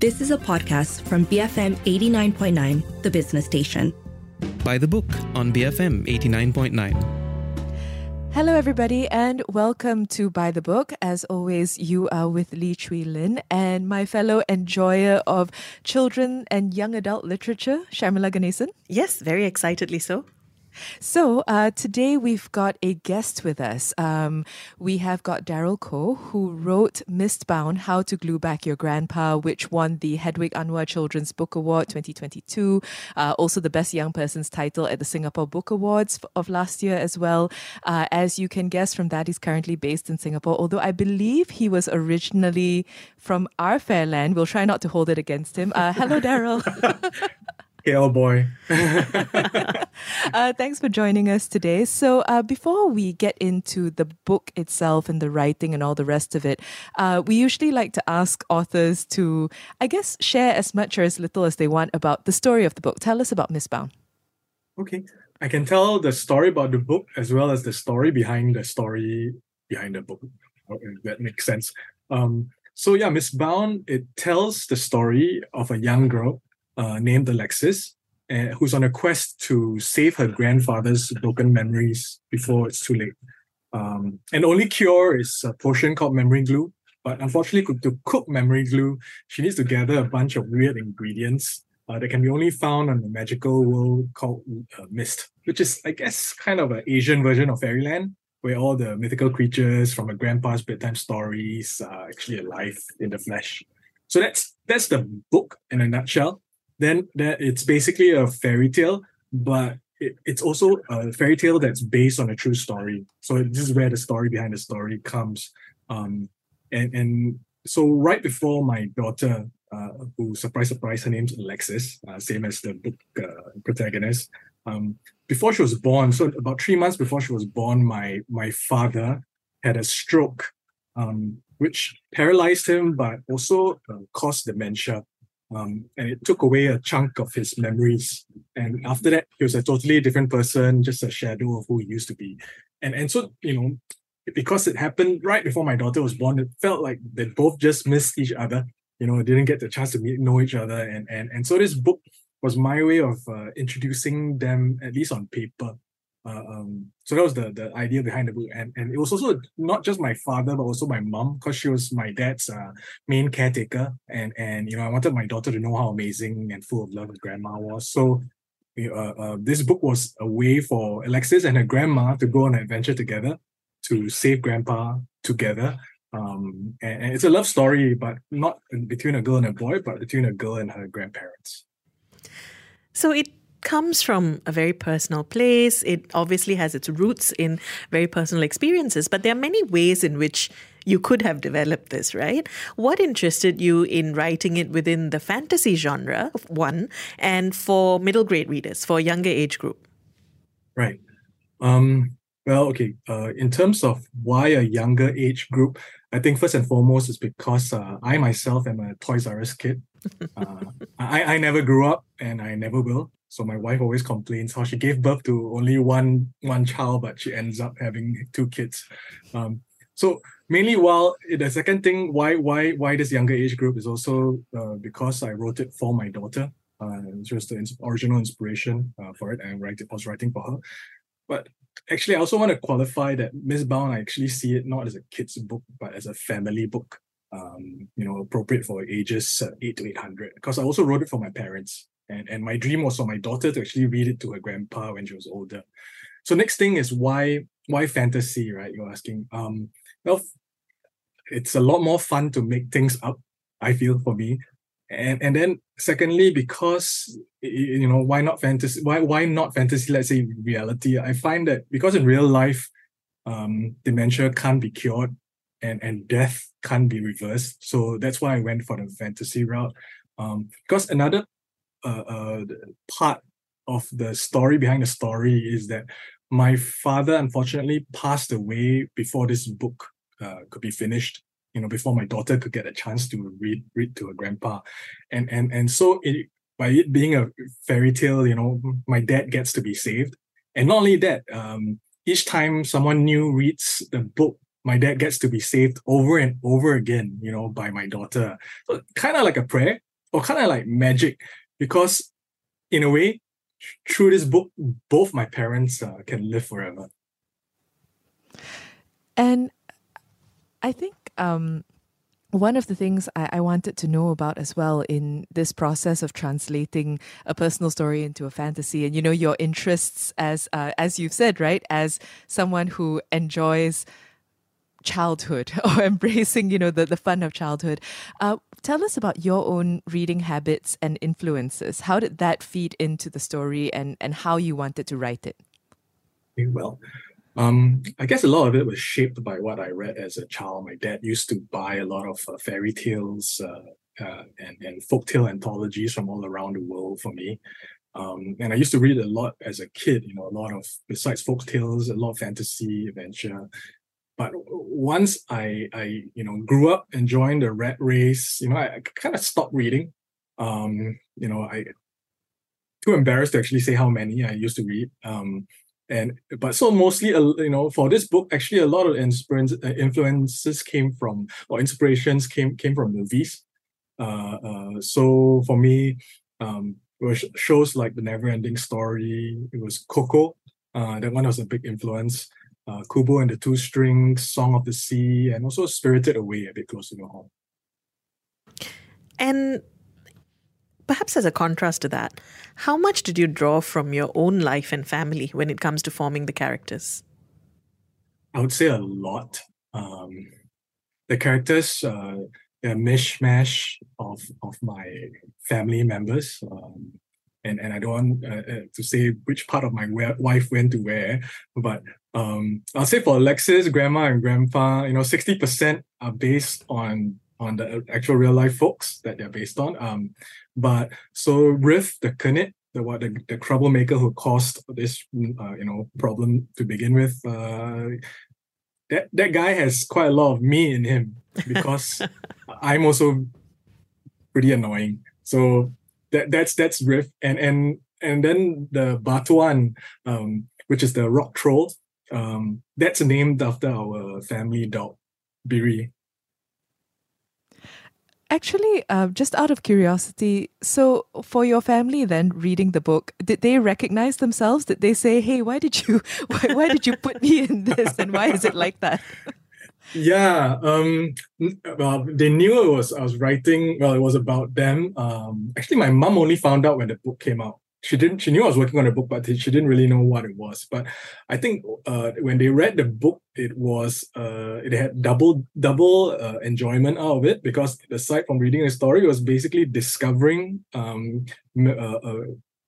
This is a podcast from BFM 89.9, the business station. By the book on BFM 89.9. Hello, everybody, and welcome to By the Book. As always, you are with Lee Chwi Lin and my fellow enjoyer of children and young adult literature, Sharmila Ganesan. Yes, very excitedly so. So uh, today we've got a guest with us. Um, we have got Daryl Kho, who wrote Mistbound: How to Glue Back Your Grandpa, which won the Hedwig Anwar Children's Book Award 2022. Uh, also the Best Young Person's title at the Singapore Book Awards of last year as well. Uh, as you can guess from that, he's currently based in Singapore, although I believe he was originally from our fair land. We'll try not to hold it against him. Uh, hello, Daryl. Hey, boy. uh, thanks for joining us today. So, uh, before we get into the book itself and the writing and all the rest of it, uh, we usually like to ask authors to, I guess, share as much or as little as they want about the story of the book. Tell us about Miss Mistbound. Okay. I can tell the story about the book as well as the story behind the story behind the book. If that makes sense. Um, so, yeah, Miss Mistbound, it tells the story of a young girl uh, named Alexis, uh, who's on a quest to save her grandfather's broken memories before it's too late. Um, and only cure is a potion called memory glue. But unfortunately, to cook memory glue, she needs to gather a bunch of weird ingredients uh, that can be only found on the magical world called uh, Mist, which is, I guess, kind of an Asian version of fairyland, where all the mythical creatures from a grandpa's bedtime stories are actually alive in the flesh. So that's that's the book in a nutshell then that it's basically a fairy tale, but it, it's also a fairy tale that's based on a true story. So this is where the story behind the story comes. Um, and and so right before my daughter, uh, who surprise surprise, her name's Alexis, uh, same as the book uh, protagonist. Um, before she was born, so about three months before she was born, my my father had a stroke, um, which paralyzed him, but also uh, caused dementia. Um, and it took away a chunk of his memories. And after that, he was a totally different person, just a shadow of who he used to be. And and so you know, because it happened right before my daughter was born, it felt like they both just missed each other. You know, didn't get the chance to meet, know each other. And and and so this book was my way of uh, introducing them, at least on paper, uh, um, so that was the the idea behind the book, and and it was also not just my father, but also my mom, because she was my dad's uh, main caretaker, and and you know I wanted my daughter to know how amazing and full of love her grandma was. So, uh, uh, this book was a way for Alexis and her grandma to go on an adventure together, to save grandpa together. Um, and, and it's a love story, but not between a girl and a boy, but between a girl and her grandparents. So it comes from a very personal place. It obviously has its roots in very personal experiences, but there are many ways in which you could have developed this, right? What interested you in writing it within the fantasy genre, one, and for middle grade readers, for younger age group? Right. Um, well, okay. Uh, in terms of why a younger age group, I think first and foremost is because uh, I myself am a Toys R Us kid. Uh, I, I never grew up and I never will. So my wife always complains how she gave birth to only one one child, but she ends up having two kids. Um, so mainly, while the second thing, why why why this younger age group is also uh, because I wrote it for my daughter. Uh, it was the original inspiration uh, for it, and I was writing for her. But actually, I also want to qualify that Mistbound. I actually see it not as a kids book, but as a family book. Um, you know, appropriate for ages uh, eight to eight hundred. Because I also wrote it for my parents and and my dream was for my daughter to actually read it to her grandpa when she was older so next thing is why why fantasy right you're asking um well it's a lot more fun to make things up i feel for me and and then secondly because you know why not fantasy why why not fantasy let's say reality? I find that because in real life um dementia can't be cured and and death can't be reversed. So that's why i went for the fantasy route. Um because another uh, uh, part of the story behind the story is that my father unfortunately passed away before this book uh, could be finished you know before my daughter could get a chance to read read to her grandpa. And and and so it, by it being a fairy tale you know my dad gets to be saved. And not only that um, each time someone new reads the book my dad gets to be saved over and over again you know by my daughter. So kind of like a prayer or kind of like magic because in a way through this book both my parents uh, can live forever. And i think um, one of the things I, I, wanted to know about as well in this process of translating a personal story into a fantasy, and you know your interests as uh, as you've said, right, as someone who enjoys childhood or embracing, you know, the, the fun of childhood. Uh, tell us about your own reading habits and influences. How did that feed into the story, and and how you wanted to write it? Well, um, I guess a lot of it was shaped by what I read as a child. My dad used to buy a lot of uh, fairy tales uh, uh, and, and folktale anthologies from all around the world for me. Um, and I used to read a lot as a kid, you know, a lot of, besides folk tales, a lot of fantasy, adventure. But once I, I, you know, grew up and joined the rat race, you know, I, I kind of stopped reading. Um, you know, I too embarrassed to actually say how many I used to read. Um, and but so mostly uh, you know for this book actually a lot of uh, influences came from or inspirations came came from movies. Uh, uh so for me um shows like the never ending story it was coco uh that one was a big influence. Uh kubo and the two strings song of the sea and also spirited away a bit closer to home. And Perhaps as a contrast to that, how much did you draw from your own life and family when it comes to forming the characters? I would say a lot. Um, the characters, uh, a mishmash of of my family members. Um, and, and I don't want uh, uh, to say which part of my wife went to where, but um, I'll say for Alexis, grandma and grandpa, you know, 60% are based on on the actual real life folks that they're based on. Um, but so Riff, the Knit, the what the, the troublemaker who caused this uh, you know problem to begin with, uh, that that guy has quite a lot of me in him because I'm also pretty annoying. So that that's that's Riff, and and and then the Batuan, um, which is the rock troll. Um, that's named after our family dog, Biri. Actually, uh, just out of curiosity, so for your family, then reading the book, did they recognize themselves? Did they say, "Hey, why did you, why, why did you put me in this, and why is it like that?" yeah um well they knew it was i was writing well it was about them um actually my mom only found out when the book came out she didn't she knew I was working on a book, but she didn't really know what it was. But I think uh, when they read the book, it was uh, it had double double uh, enjoyment out of it because aside from reading a story, it was basically discovering um, uh, uh,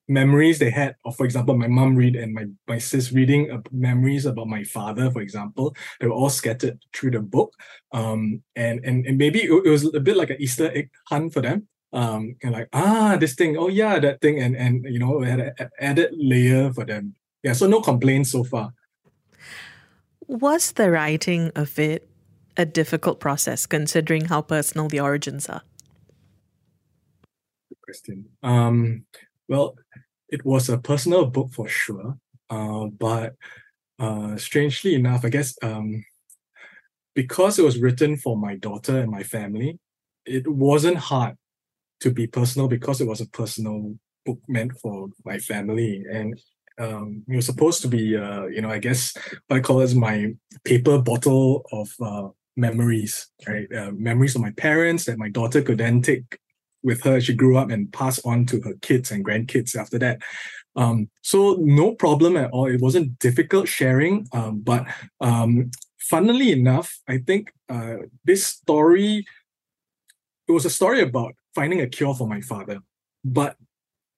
memories they had of, for example, my mom read and my my sis reading memories about my father, for example. They were all scattered through the book, um, and and and maybe it was a bit like an Easter egg hunt for them um and like ah this thing oh yeah that thing and and you know we had an added layer for them. Yeah so no complaints so far. Was the writing of it a difficult process considering how personal the origins are? Good question. Um well it was a personal book for sure uh, but uh strangely enough i guess um because it was written for my daughter and my family it wasn't hard to be personal because it was a personal book meant for my family. And um, it was supposed to be uh, you know i guess what i call is my paper bottle of uh, memories right? Uh, memories of my parents that my daughter could then take with her as she grew up and pass on to her kids and grandkids after that. Um, so no problem at all. It wasn't difficult sharing um, but um, funnily enough i think uh, this story it was a story about finding a cure for my father. But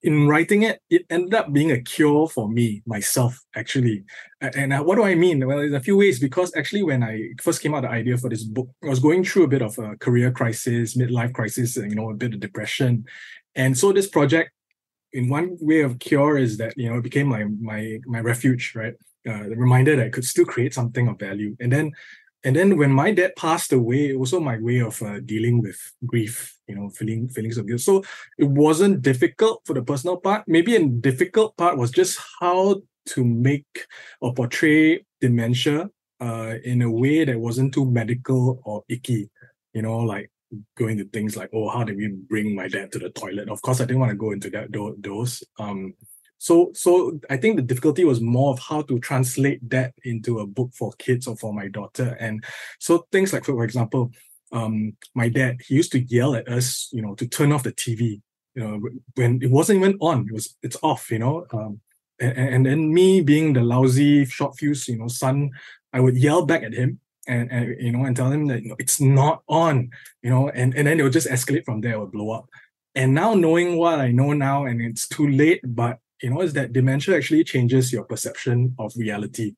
in writing it, it ended up being a cure for me, myself, actually. And uh, what do I mean? Well, in a few ways, because actually, when I first came out the idea for this book, I was going through a bit of a career crisis, midlife crisis, you know, a bit of depression. And so this project, in one way of cure, is that, you know, it became my my my refuge, right? Uh, the reminder that I could still create something of value. And then and then when my dad passed away, it was also my way of uh, dealing with grief, you know, feeling feelings of guilt. So it wasn't difficult for the personal part. Maybe a difficult part was just how to make or portray dementia uh, in a way that wasn't too medical or icky. You know, like going to things like, oh, how did we bring my dad to the toilet? Of course, I didn't want to go into that those. Um, so so I think the difficulty was more of how to translate that into a book for kids or for my daughter. And so things like, for example, um, my dad, he used to yell at us, you know, to turn off the TV, you know, when it wasn't even on, it was it's off, you know. Um, and, and then me being the lousy short fuse, you know, son, I would yell back at him and, and you know and tell him that you know, it's not on, you know, and, and then it would just escalate from there, it would blow up. And now knowing what I know now, and it's too late, but you know, is that dementia actually changes your perception of reality.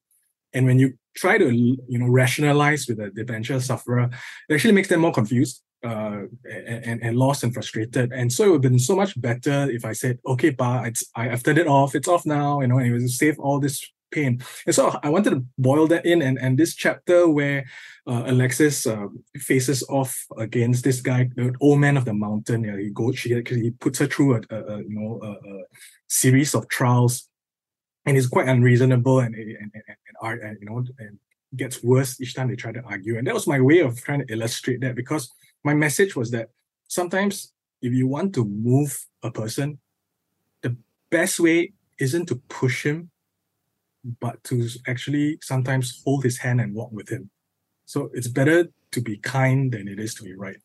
And when you try to, you know, rationalize with a dementia sufferer, it actually makes them more confused uh, and, and lost and frustrated. And so it would have been so much better if I said, okay, pa, it's, I've turned it off, it's off now, you know, and it would save all this pain. And so I wanted to boil that in. And, and this chapter where uh, Alexis uh, faces off against this guy, the old man of the mountain, yeah, he goes, she, actually he puts her through a, a, a you know, a, series of trials and it's quite unreasonable and, and, and, and, and you know, and gets worse each time they try to argue. And that was my way of trying to illustrate that because my message was that sometimes if you want to move a person, the best way isn't to push him, but to actually sometimes hold his hand and walk with him. So it's better to be kind than it is to be right.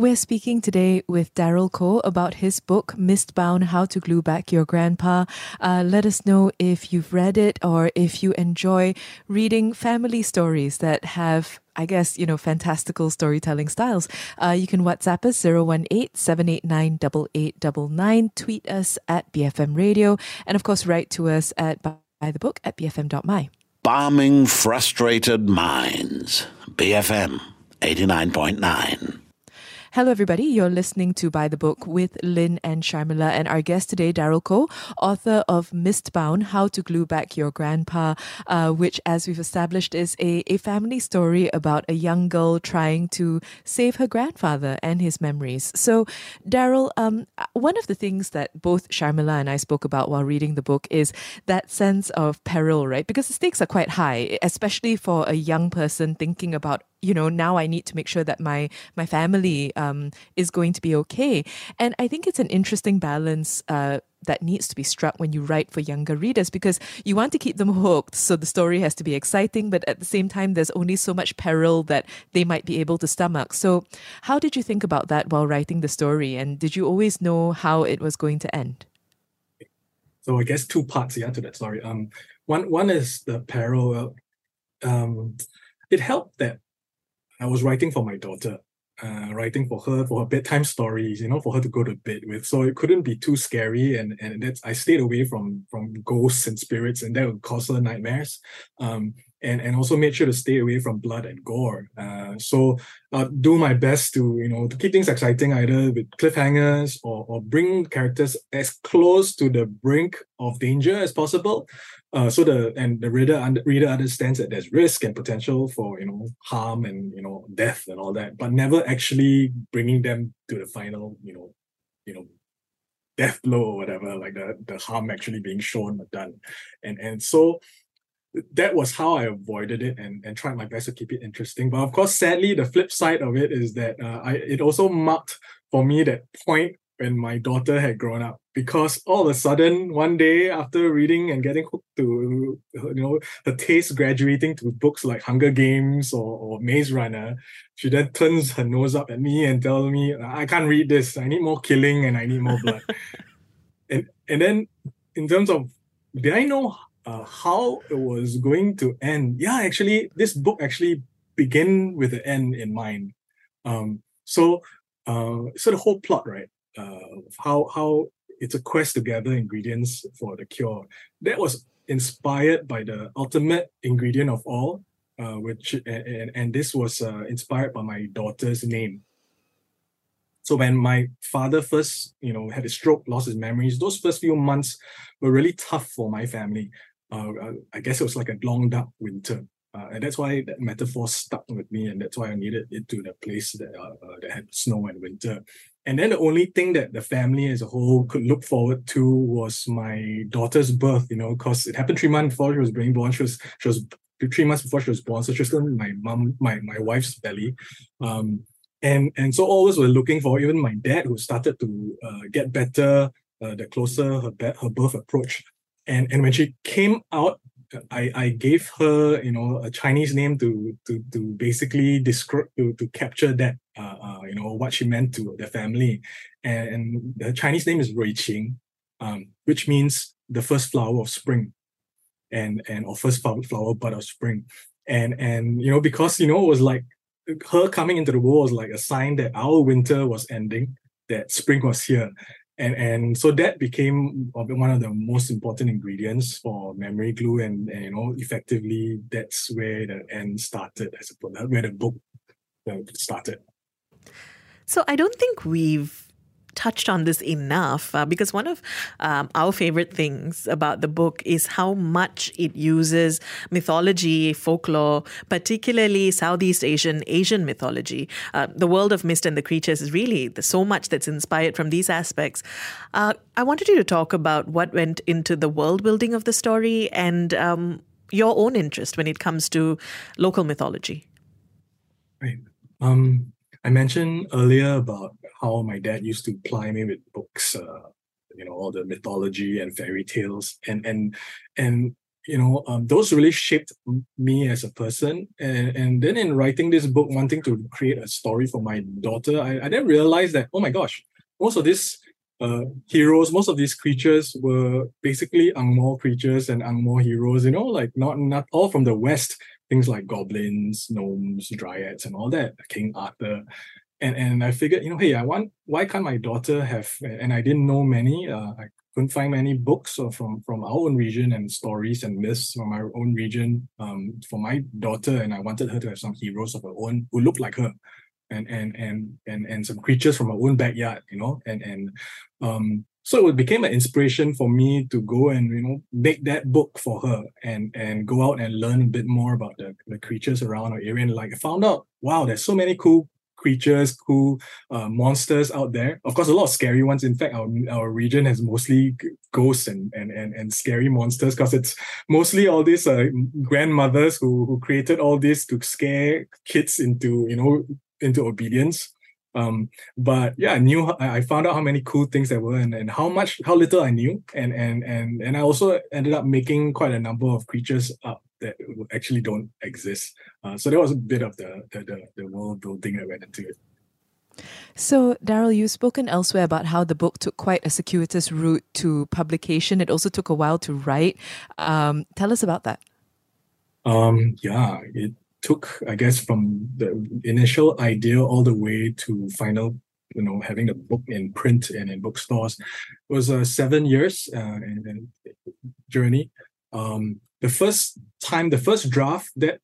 We're speaking today with Daryl Kho about his book, Mistbound How to Glue Back Your Grandpa. Uh, let us know if you've read it or if you enjoy reading family stories that have I guess, you know, fantastical storytelling styles. Uh, you can WhatsApp us 018 789 8899, tweet us at BFM Radio, and of course, write to us at buy the book at bfm.my. Bombing frustrated minds. BFM 89.9. Hello, everybody. You're listening to By the Book with Lynn and Sharmila, and our guest today, Daryl Kho, author of Mistbound How to Glue Back Your Grandpa, uh, which, as we've established, is a, a family story about a young girl trying to save her grandfather and his memories. So, Daryl, um, one of the things that both Sharmila and I spoke about while reading the book is that sense of peril, right? Because the stakes are quite high, especially for a young person thinking about you know now i need to make sure that my my family um, is going to be okay. And i think it's an interesting balance uh, that needs to be struck when you write for younger readers because you want to keep them hooked so the story has to be exciting but at the same time there's only so much peril that they might be able to stomach. So how did you think about that while writing the story and did you always know how it was going to end? So i guess two parts yeah to that story. Um one one is the peril. Um it helped that I was writing for my daughter, uh, writing for her for her bedtime stories, you know, for her to go to bed with. So it couldn't be too scary, and and that's I stayed away from from ghosts and spirits, and that would cause her nightmares. Um, and and also made sure to stay away from blood and gore. Uh, so uh, do my best to you know to keep things exciting, either with cliffhangers or or bring characters as close to the brink of danger as possible. Uh, so the and the reader under, reader understands that there's risk and potential for you know harm and you know death and all that, but never actually bringing them to the final you know you know death blow or whatever, like the the harm actually being shown or done, and and so that was how I avoided it and, and tried my best to keep it interesting. But of course, sadly, the flip side of it is that uh, I it also marked for me that point when my daughter had grown up because all of a sudden one day after reading and getting hooked to you know her taste graduating to books like Hunger Games or, or Maze Runner, she then turns her nose up at me and tells me, I can't read this. I need more killing and I need more blood. and and then in terms of did I know uh, how it was going to end. Yeah, actually, this book actually began with the end in mind. Um, so, uh, so the whole plot, right? Uh, how how it's a quest to gather ingredients for the cure. That was inspired by the ultimate ingredient of all, uh, which and, and this was uh, inspired by my daughter's name. So when my father first, you know, had a stroke, lost his memories, those first few months were really tough for my family uh, uh, I guess it was like a long dark winter. Uh, and that's why that metaphor stuck with me, and that's why I needed it to the place that uh, uh, that had snow and winter. And then the only thing that the family as a whole could look forward to was my daughter's birth. You know, because it happened three months before she was being born. She was she was three months before she was born, so she was in my mom, my my wife's belly. Um, and and so always were looking for even my dad who started to uh, get better uh, the closer her be- her birth approach and and when she came out I, I gave her you know a Chinese name to to to basically describe to, to capture that uh, uh, you know what she meant to the family. And, the Chinese name is Rui Qing um, which means the first flower of spring. And and or first flower, flower bud of spring. And and you know because you know it was like her coming into the world was like a sign that our winter was ending that spring was here and and so that became one of the most important ingredients for memory glue and, and you know effectively that's where the end started i suppose where the book uh, started. So i don't think we've touched on this enough uh, because one of um, our favorite things about the book is how much it uses mythology, folklore, particularly Southeast Asian, Asian mythology. Uh, the world of Mist and the Creatures is really there's so much that's inspired from these aspects. Uh, I wanted you to talk about what went into the world building of the story and um, your own interest when it comes to local mythology. Right. Um, I mentioned earlier about how my dad used to ply me with books, uh, you know, all the mythology and fairy tales, and and and you know, um, those really shaped me as a person. And and then in writing this book, wanting to create a story for my daughter, I, I then realized that oh my gosh, most of these uh, heroes, most of these creatures were basically Angmo creatures and Angmo heroes. You know, like not not all from the West. Things like goblins, gnomes, dryads, and all that. King Arthur and and I figured, you know, hey, I want why can't my daughter have? And I didn't know many. Uh, I couldn't find many books or from from our own region and stories and myths from our own region um, for my daughter. And I wanted her to have some heroes of her own who looked like her, and and and and and some creatures from her own backyard, you know. And and um, so it became an inspiration for me to go and you know make that book for her and and go out and learn a bit more about the, the creatures around our area and like I found out wow there's so many cool creatures, cool uh, monsters out there. Of course, a lot of scary ones. In fact, our our region has mostly ghosts and and and, and scary monsters because it's mostly all these uh, grandmothers who who created all this to scare kids into you know into obedience. Um, but yeah, I knew I found out how many cool things there were and, and how much how little I knew, and and and and I also ended up making quite a number of creatures up that actually don't exist. Uh, so that was a bit of the, the, the, the world building that went into it. So, Daryl, you've spoken elsewhere about how the book took quite a circuitous route to publication. It also took a while to write. Um, tell us about that. Um, yeah, it took, I guess, from the initial idea all the way to final, you know, having the book in print and in bookstores. It was a seven years uh, in journey. Um, the first time, the first draft that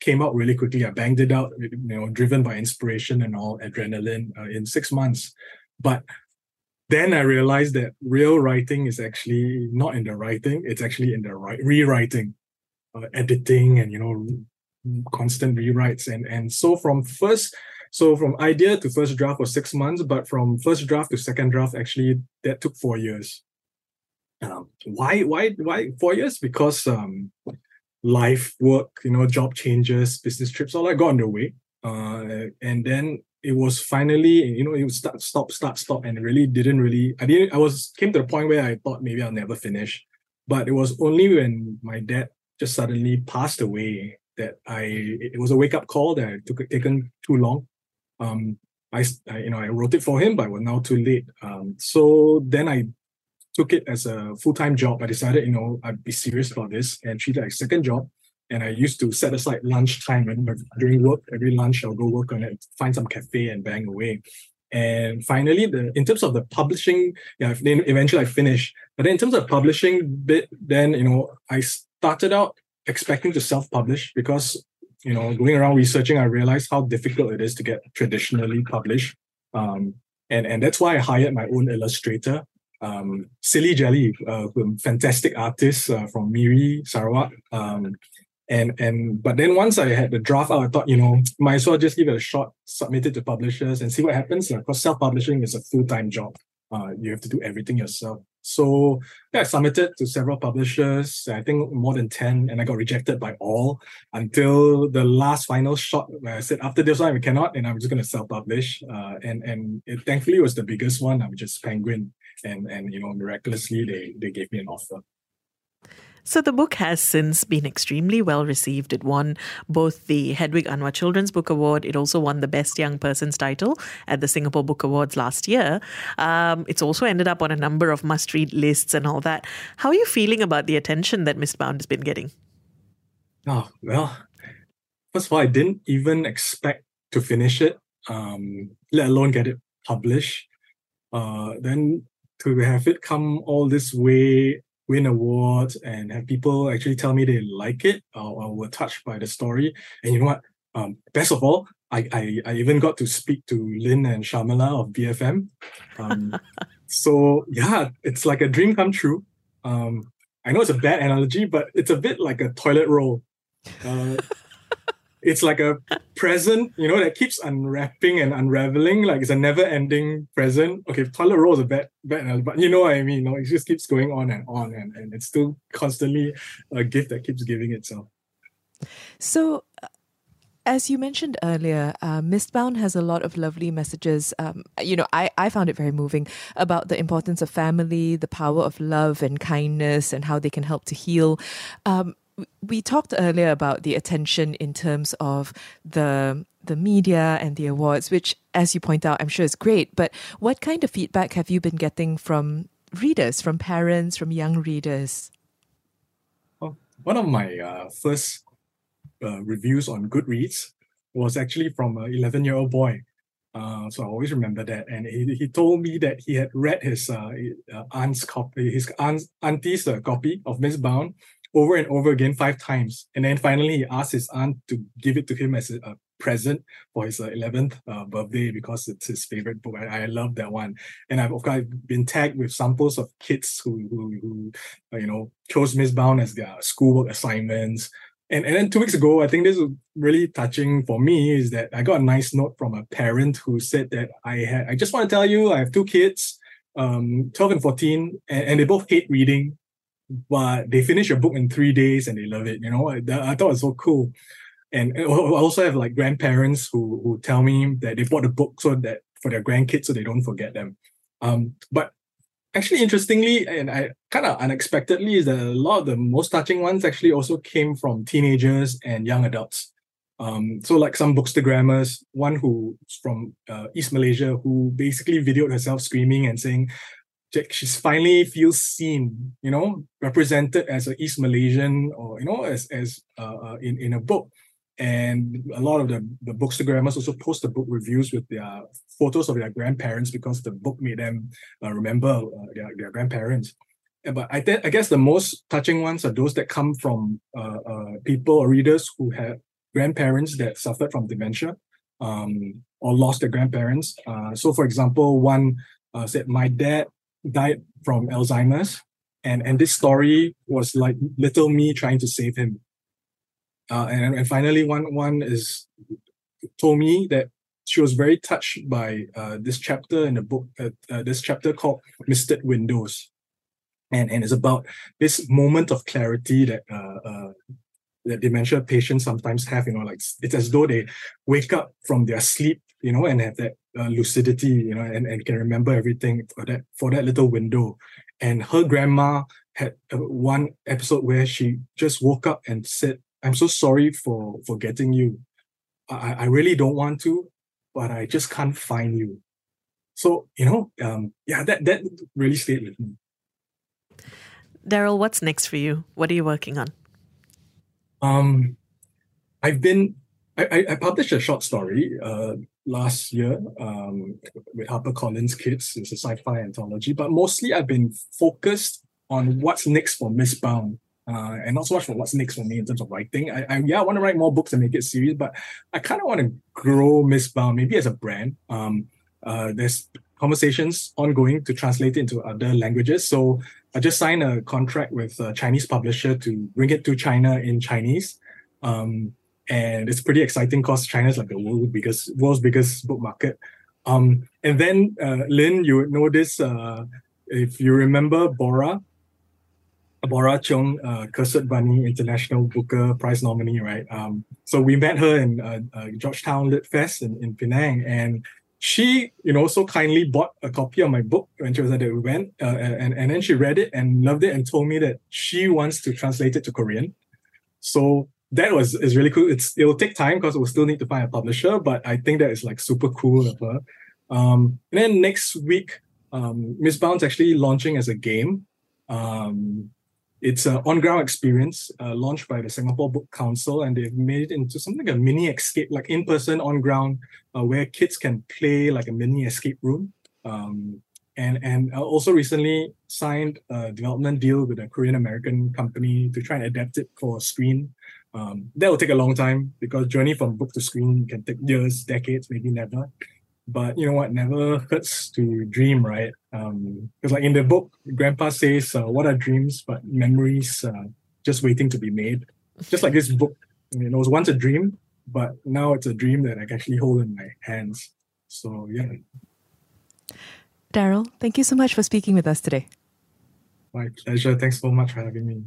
came out really quickly. I banged it out, you know, driven by inspiration and all adrenaline uh, in six months. But then I realized that real writing is actually not in the writing; it's actually in the right rewriting, uh, editing, and you know, constant rewrites. And and so from first, so from idea to first draft was six months, but from first draft to second draft, actually that took four years. Um, why why why four years? Because um, life, work, you know, job changes, business trips, all that got underway. Uh, and then it was finally, you know, it was start, stop, start, stop, and really didn't really. I didn't. I was came to the point where I thought maybe I'll never finish, but it was only when my dad just suddenly passed away that I. It was a wake up call that it took taken too long. Um, I, I, you know, I wrote it for him, but it was now too late. Um, so then I took it as a full-time job. I decided, you know, I'd be serious about this and treat it like a second job. And I used to set aside lunch time and during work, every lunch I'll go work on it, find some cafe and bang away. And finally, the in terms of the publishing, yeah, then eventually I finished. But then in terms of publishing bit, then you know, I started out expecting to self-publish because you know, going around researching, I realized how difficult it is to get traditionally published. Um, and and that's why I hired my own illustrator um, Silly Jelly, uh, fantastic artist uh, from Miri, Sarawak. Um, and and but then once I had the draft out, I thought, you know, might as well just give it a shot, submit it to publishers and see what happens. Because self-publishing is a full-time job. Uh, you have to do everything yourself. So yeah, I submitted to several publishers, I think more than 10, and I got rejected by all until the last final shot where I said, after this one, we cannot, and I'm just going to self-publish. Uh, and and it thankfully was the biggest one, which is Penguin. And and you know, miraculously they they gave me an offer. So the book has since been extremely well received. It won both the Hedwig Anwar Children's Book Award. It also won the Best Young Person's title at the Singapore Book Awards last year. Um, it's also ended up on a number of must-read lists and all that. How are you feeling about the attention that Mistbound has been getting? Oh well, first of all, I didn't even expect to finish it, um, let alone get it published. Uh, then to have it come all this way win awards and have people actually tell me they like it or, or were touched by the story. And you know what? Um, best of all, I, I, I even got to speak to Lynn and Sharmila of BFM. Um, so yeah, it's like a dream come true. Um, I know it's a bad analogy, but it's a bit like a toilet roll. Uh, it's like a present, you know, that keeps unwrapping and unraveling. Like it's a never-ending present. Okay, toilet roll is a bad, bad, but you know what I mean. Know, it just keeps going on and on, and, and it's still constantly a gift that keeps giving itself. So, uh, as you mentioned earlier, uh, Mistbound has a lot of lovely messages. Um, you know, I, I found it very moving about the importance of family, the power of love and kindness, and how they can help to heal. Um, we talked earlier about the attention in terms of the the media and the awards, which, as you point out, I'm sure is great. But what kind of feedback have you been getting from readers, from parents, from young readers? Well, one of my uh, first uh, reviews on Goodreads was actually from an 11 year old boy. Uh, so I always remember that, and he, he told me that he had read his uh, uh aunt's copy, his aunt's, auntie's uh, copy of Mistbound, over and over again five times. And then finally, he asked his aunt to give it to him as a, present for his uh, 11th uh, birthday because it's his favorite book. I, I love that one. And I've, of course, been tagged with samples of kids who, who, who uh, you know, chose Mistbound as their schoolwork assignments. And, and then two weeks ago, I think this was really touching for me is that I got a nice note from a parent who said that I had, I just want to tell you, I have two kids, um, 12 and 14, and, and they both hate reading but they finish a book in three days and they love it. You know, I, I thought it was so cool. And I also have like grandparents who who tell me that they bought the book so that for their grandkids so they don't forget them. Um, but actually, interestingly, and I kind of unexpectedly, is that a lot of the most touching ones actually also came from teenagers and young adults. Um, so like some bookstagrammers, one who's from uh, East Malaysia who basically videoed herself screaming and saying, she finally feels seen, you know, represented as an East Malaysian or you know, as as uh, uh, in in a book. And a lot of the the bookstagrammers also post the book reviews with their photos of their grandparents because the book made them uh, remember uh, their, their grandparents. But I, th- I guess the most touching ones are those that come from uh, uh, people or readers who had grandparents that suffered from dementia um, or lost their grandparents. so, for example, one said, "My dad died from Alzheimer's, and and this story was like little me trying to save him. Uh, and and finally, one one is told me that she was very touched by uh, this chapter in the book, uh, uh, this chapter called Misted Windows, and and it's about this moment of clarity that uh, uh, that dementia patients sometimes have. You know, like it's as though they wake up from their sleep, you know, and have that uh, lucidity, you know, and, and can remember everything for that for that little window. And her grandma had uh, one episode where she just woke up and said, "I'm so sorry for forgetting you. I, I really don't want to, but I just can't find you." So you know, um, yeah, that that really stayed with me. Daryl, what's next for you? What are you working on? Um, I've been I, I published a short story uh, last year um, with HarperCollins Kids. It's a sci-fi anthology, but mostly I've been focused on what's next for Mistbound. Uh, and not so much for what's next for me in terms of writing. I, I yeah, I want to write more books and make it serious, but I kind of want to grow Mistbound maybe as a brand. Um, uh, there's conversations ongoing to translate it into other languages. So I just signed a contract with a Chinese publisher to bring it to China in Chinese. Um, and it's pretty exciting because China is like the world biggest world's biggest book market. Um, and then uh, Lynn, you would know this. Uh, if you remember Bora, Bora Chung, uh, Cursed Bunny International Booker Prize nominee, right? Um, so we met her in uh, uh, Georgetown Lit Fest in, in Penang, and she, you know, so kindly bought a copy of my book when she was at the event, uh, and and then she read it and loved it and told me that she wants to translate it to Korean. So that was is really cool. It's it'll take time because we'll still need to find a publisher, but I think that is like super cool of her. Um, and then next week, um, Mistbound's actually launching as a game. Um, it's an on-ground experience uh, launched by the Singapore Book Council, and they've made it into something like a mini escape, like in-person on-ground, uh, where kids can play like a mini escape room. Um, and and also recently signed a development deal with a Korean American company to try and adapt it for screen. Um, that will take a long time because journey from book to screen can take years, decades, maybe never. But you know what? Never hurts to dream, right? Um, because like in the book, Grandpa says, uh, "What are dreams but memories uh, just waiting to be made?" Just like this book, you know, it was once a dream, but now it's a dream that I can actually hold in my hands. So yeah. Daryl, thank you so much for speaking with us today. My pleasure. Thanks so much for having me.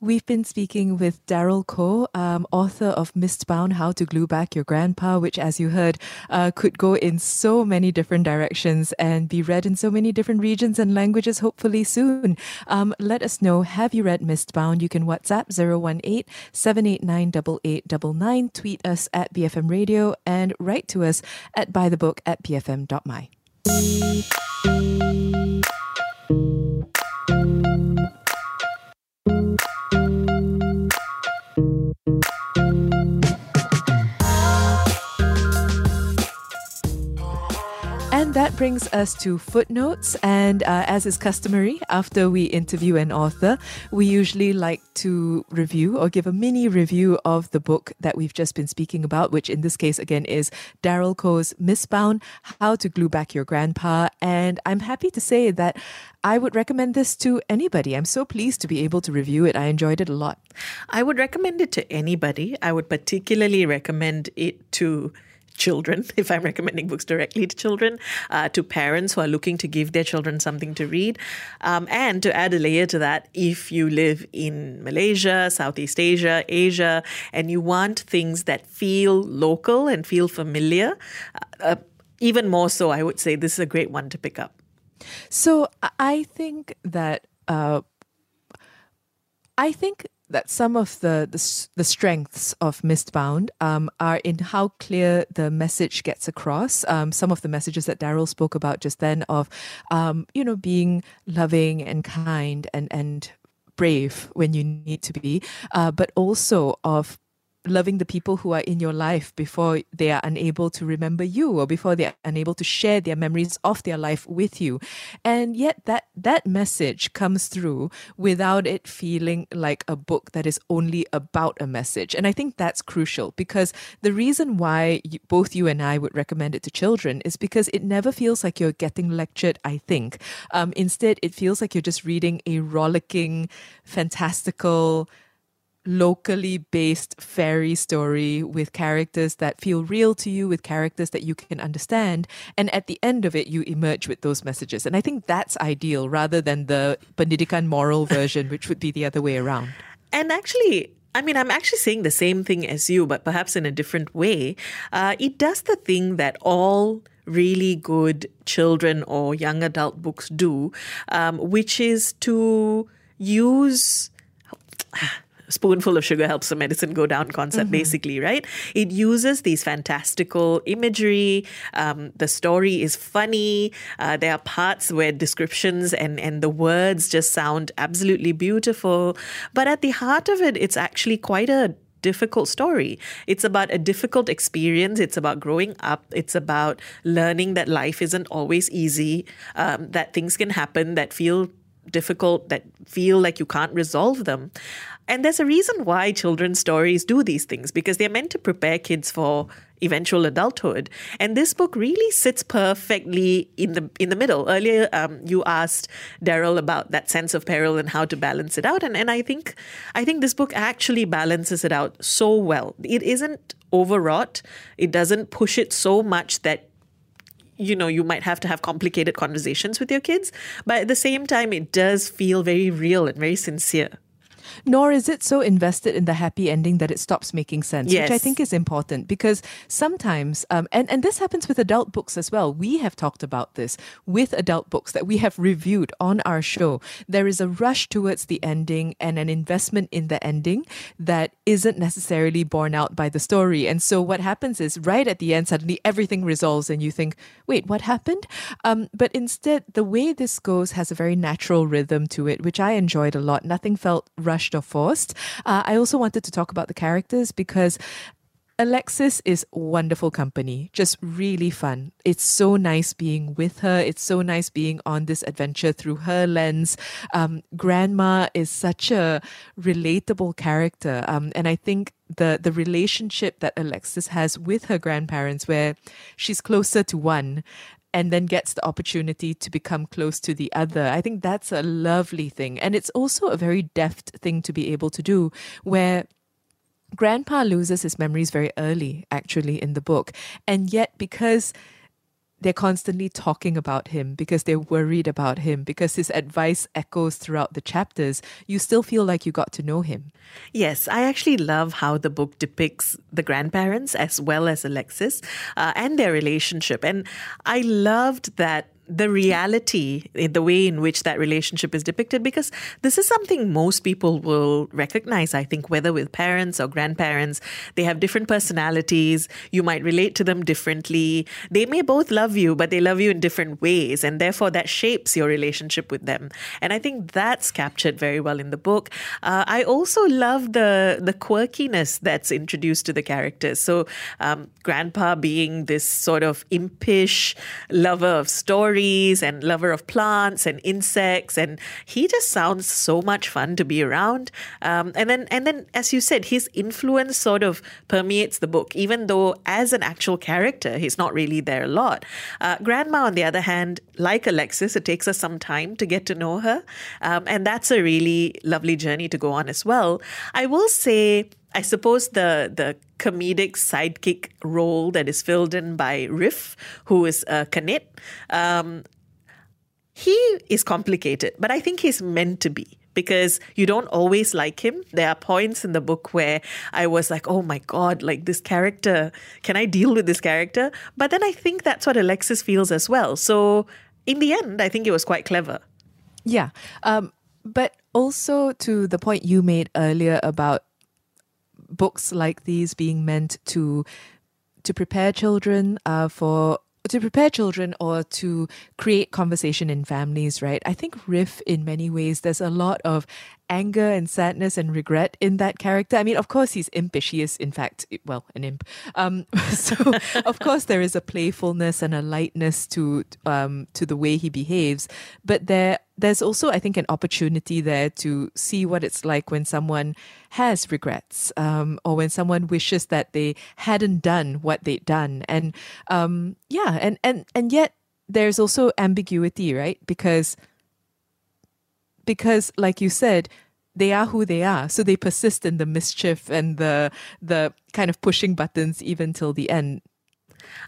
We've been speaking with Daryl Kho, um, author of Mistbound How to Glue Back Your Grandpa, which, as you heard, uh, could go in so many different directions and be read in so many different regions and languages, hopefully soon. Um, let us know have you read Mistbound? You can WhatsApp 018 789 8899, tweet us at BFM Radio, and write to us at buythebook at bfm.my. Thank you. And that brings us to footnotes. And uh, as is customary, after we interview an author, we usually like to review or give a mini review of the book that we've just been speaking about, which in this case, again, is Daryl Kho's Mistbound How to Glue Back Your Grandpa. And I'm happy to say that I would recommend this to anybody. I'm so pleased to be able to review it. I enjoyed it a lot. I would recommend it to anybody. I would particularly recommend it to children, if I'm recommending books directly to children, uh, to parents who are looking to give their children something to read. Um, and to add a layer to that, if you live in Malaysia, Southeast Asia, Asia, and you want things that feel local and feel familiar, uh, even more so, I would say this is a great one to pick up. So I think that. Uh, I think that some of the the, the strengths of Mistbound um, are in how clear the message gets across. Um, some of the messages that Daryl spoke about just then of, um, you know, being loving and kind and and brave when you need to be, uh, but also of loving the people who are in your life before they are unable to remember you or before they are unable to share their memories of their life with you. And yet that that message comes through without it feeling like a book that is only about a message. And i think that's crucial because the reason why you, both you and i would recommend it to children is because it never feels like you're getting lectured i think. Um, instead it feels like you're just reading a rollicking fantastical locally based fairy story with characters that feel real to you, with characters that you can understand. And at the end of it, you emerge with those messages. And I think that's ideal rather than the Pendidikan moral version, which would be the other way around. And actually, I mean, I'm actually saying the same thing as you, but perhaps in a different way. Uh, it does the thing that all really good children or young adult books do, um, which is to use spoonful of sugar helps the medicine go down concept, mm-hmm. basically, right? It uses these fantastical imagery. Um, the story is funny. Uh, there are parts where descriptions and, and the words just sound absolutely beautiful. But at the heart of it, it's actually quite a difficult story. It's about a difficult experience. It's about growing up. It's about learning that life isn't always easy, um, that things can happen that feel difficult, that feel like you can't resolve them. And there's a reason why children's stories do these things because they're meant to prepare kids for eventual adulthood. And this book really sits perfectly in the in the middle. Earlier, um, you asked Daryl about that sense of peril and how to balance it out, and and I think I think this book actually balances it out so well. It isn't overwrought. It doesn't push it so much that you know, you might have to have complicated conversations with your kids, but at the same time, it does feel very real and very sincere. Nor is it so invested in the happy ending that it stops making sense, which I think is important because sometimes, um, and, and this happens with adult books as well. We have talked about this with adult books that we have reviewed on our show. There is a rush towards the ending and an investment in the ending that isn't necessarily borne out by the story. And so what happens is right at the end, suddenly everything resolves and you think, wait, what happened? Um, but instead, the way this goes has a very natural rhythm to it, which I enjoyed a lot. Nothing felt rushed or forced. Uh, I also wanted to talk about the characters because Alexis is wonderful company, just really fun. It's so nice being with her. It's so nice being on this adventure through her lens. Um, Grandma is such a relatable character, um, and I think the the relationship that Alexis has with her grandparents, where she's closer to one. And then gets the opportunity to become close to the other. I think that's a lovely thing. And it's also a very deft thing to be able to do, where Grandpa loses his memories very early, actually, in the book. And yet, because they're constantly talking about him, because they're worried about him, because his advice echoes throughout the chapters, you still feel like you got to know him. Yes, I actually love how the book depicts the grandparents as well as Alexis uh, and their relationship. And I loved that the reality, in the way in which that relationship is depicted, because this is something most people will recognize, I think, whether with parents or grandparents. They have different personalities. You might relate to them differently. They may both love you, but they love you in different ways. And therefore, that shapes your relationship with them. And I think that's captured very well in the book. Uh, I also love the, the quirkiness that's introduced to the characters. So, um, Grandpa being this sort of impish lover of stories and lover of plants and insects, and he just sounds so much fun to be around. Um, and then, and then, as you said, his influence sort of permeates the book, even though as an actual character, he's not really there a lot. Uh, Grandma, on the other hand, like Alexis, it takes us some time to get to know her, um, and that's a really lovely journey to go on as well. I will say. I suppose the the comedic sidekick role that is filled in by Riff, who is a Kanit, um, he is complicated, but I think he's meant to be because you don't always like him. There are points in the book where I was like, oh my God, like this character, can I deal with this character? But then I think that's what Alexis feels as well. So in the end, I think it was quite clever. Yeah. Um, but also to the point you made earlier about books like these being meant to to prepare children uh, for to prepare children or to create conversation in families, right? I think Riff, in many ways, there's a lot of anger and sadness and regret in that character. I mean, of course, he's impish. He is, in fact, well, an imp. Um, so, of course, there is a playfulness and a lightness to um, to the way he behaves. But there, there's also, I think, an opportunity there to see what it's like when someone has regrets um, or when someone wishes that they hadn't done what they'd done. And um, yeah, and and and yet there's also ambiguity, right? Because because like you said they are who they are so they persist in the mischief and the the kind of pushing buttons even till the end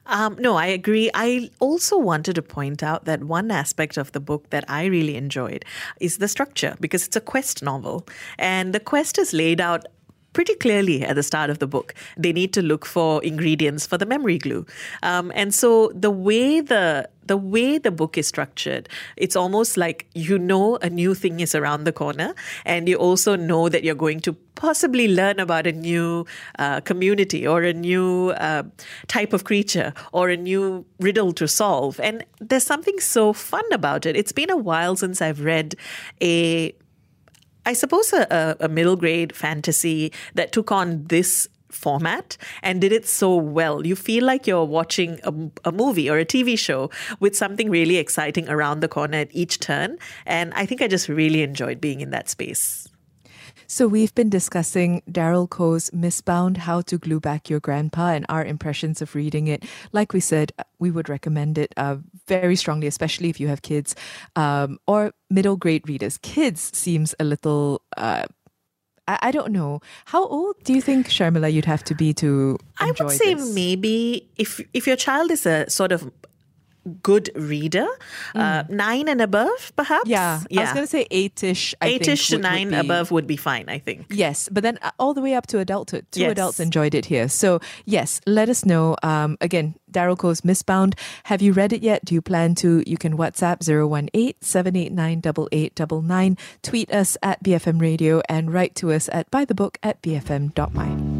Um, no, I agree. I also wanted to point out that one aspect of the book that I really enjoyed is the structure because it's a quest novel. And the quest is laid out pretty clearly at the start of the book. They need to look for ingredients for the memory glue. Um, and so the way the the way the book is structured, it's almost like you know a new thing is around the corner, and you also know that you're going to possibly learn about a new uh, community or a new uh, type of creature or a new riddle to solve. And there's something so fun about it. It's been a while since I've read a I suppose a, a, middle grade fantasy that took on this format and did it so well. You feel like you're watching a, a, movie or a TV show with something really exciting around the corner at each turn. And I think I just really enjoyed being in that space. So we've been discussing Daryl Kho's Mistbound, How to Glue Back Your Grandpa and our impressions of reading it. Like we said, we would recommend it uh, very strongly, especially if you have kids um, or middle grade readers. Kids seems a little... Uh, I, I don't know. How old do you think, Sharmila, you'd have to be to I would say this? maybe if if your child is a sort of good reader, uh, nine and above, perhaps. Mm. Yeah, I was going to say eight-ish. I eight-ish to would- would nine be- above would be fine. I think. Yes, but then uh, all the way up to adulthood. Two Yes. adults enjoyed it here. So, yes, let us know. Um, again, Daryl Kho's Mistbound. Have you read it yet? Do you plan to? You can WhatsApp 018 789 8899, tweet us at BFM Radio, and write to us at bythebook at bfm.my.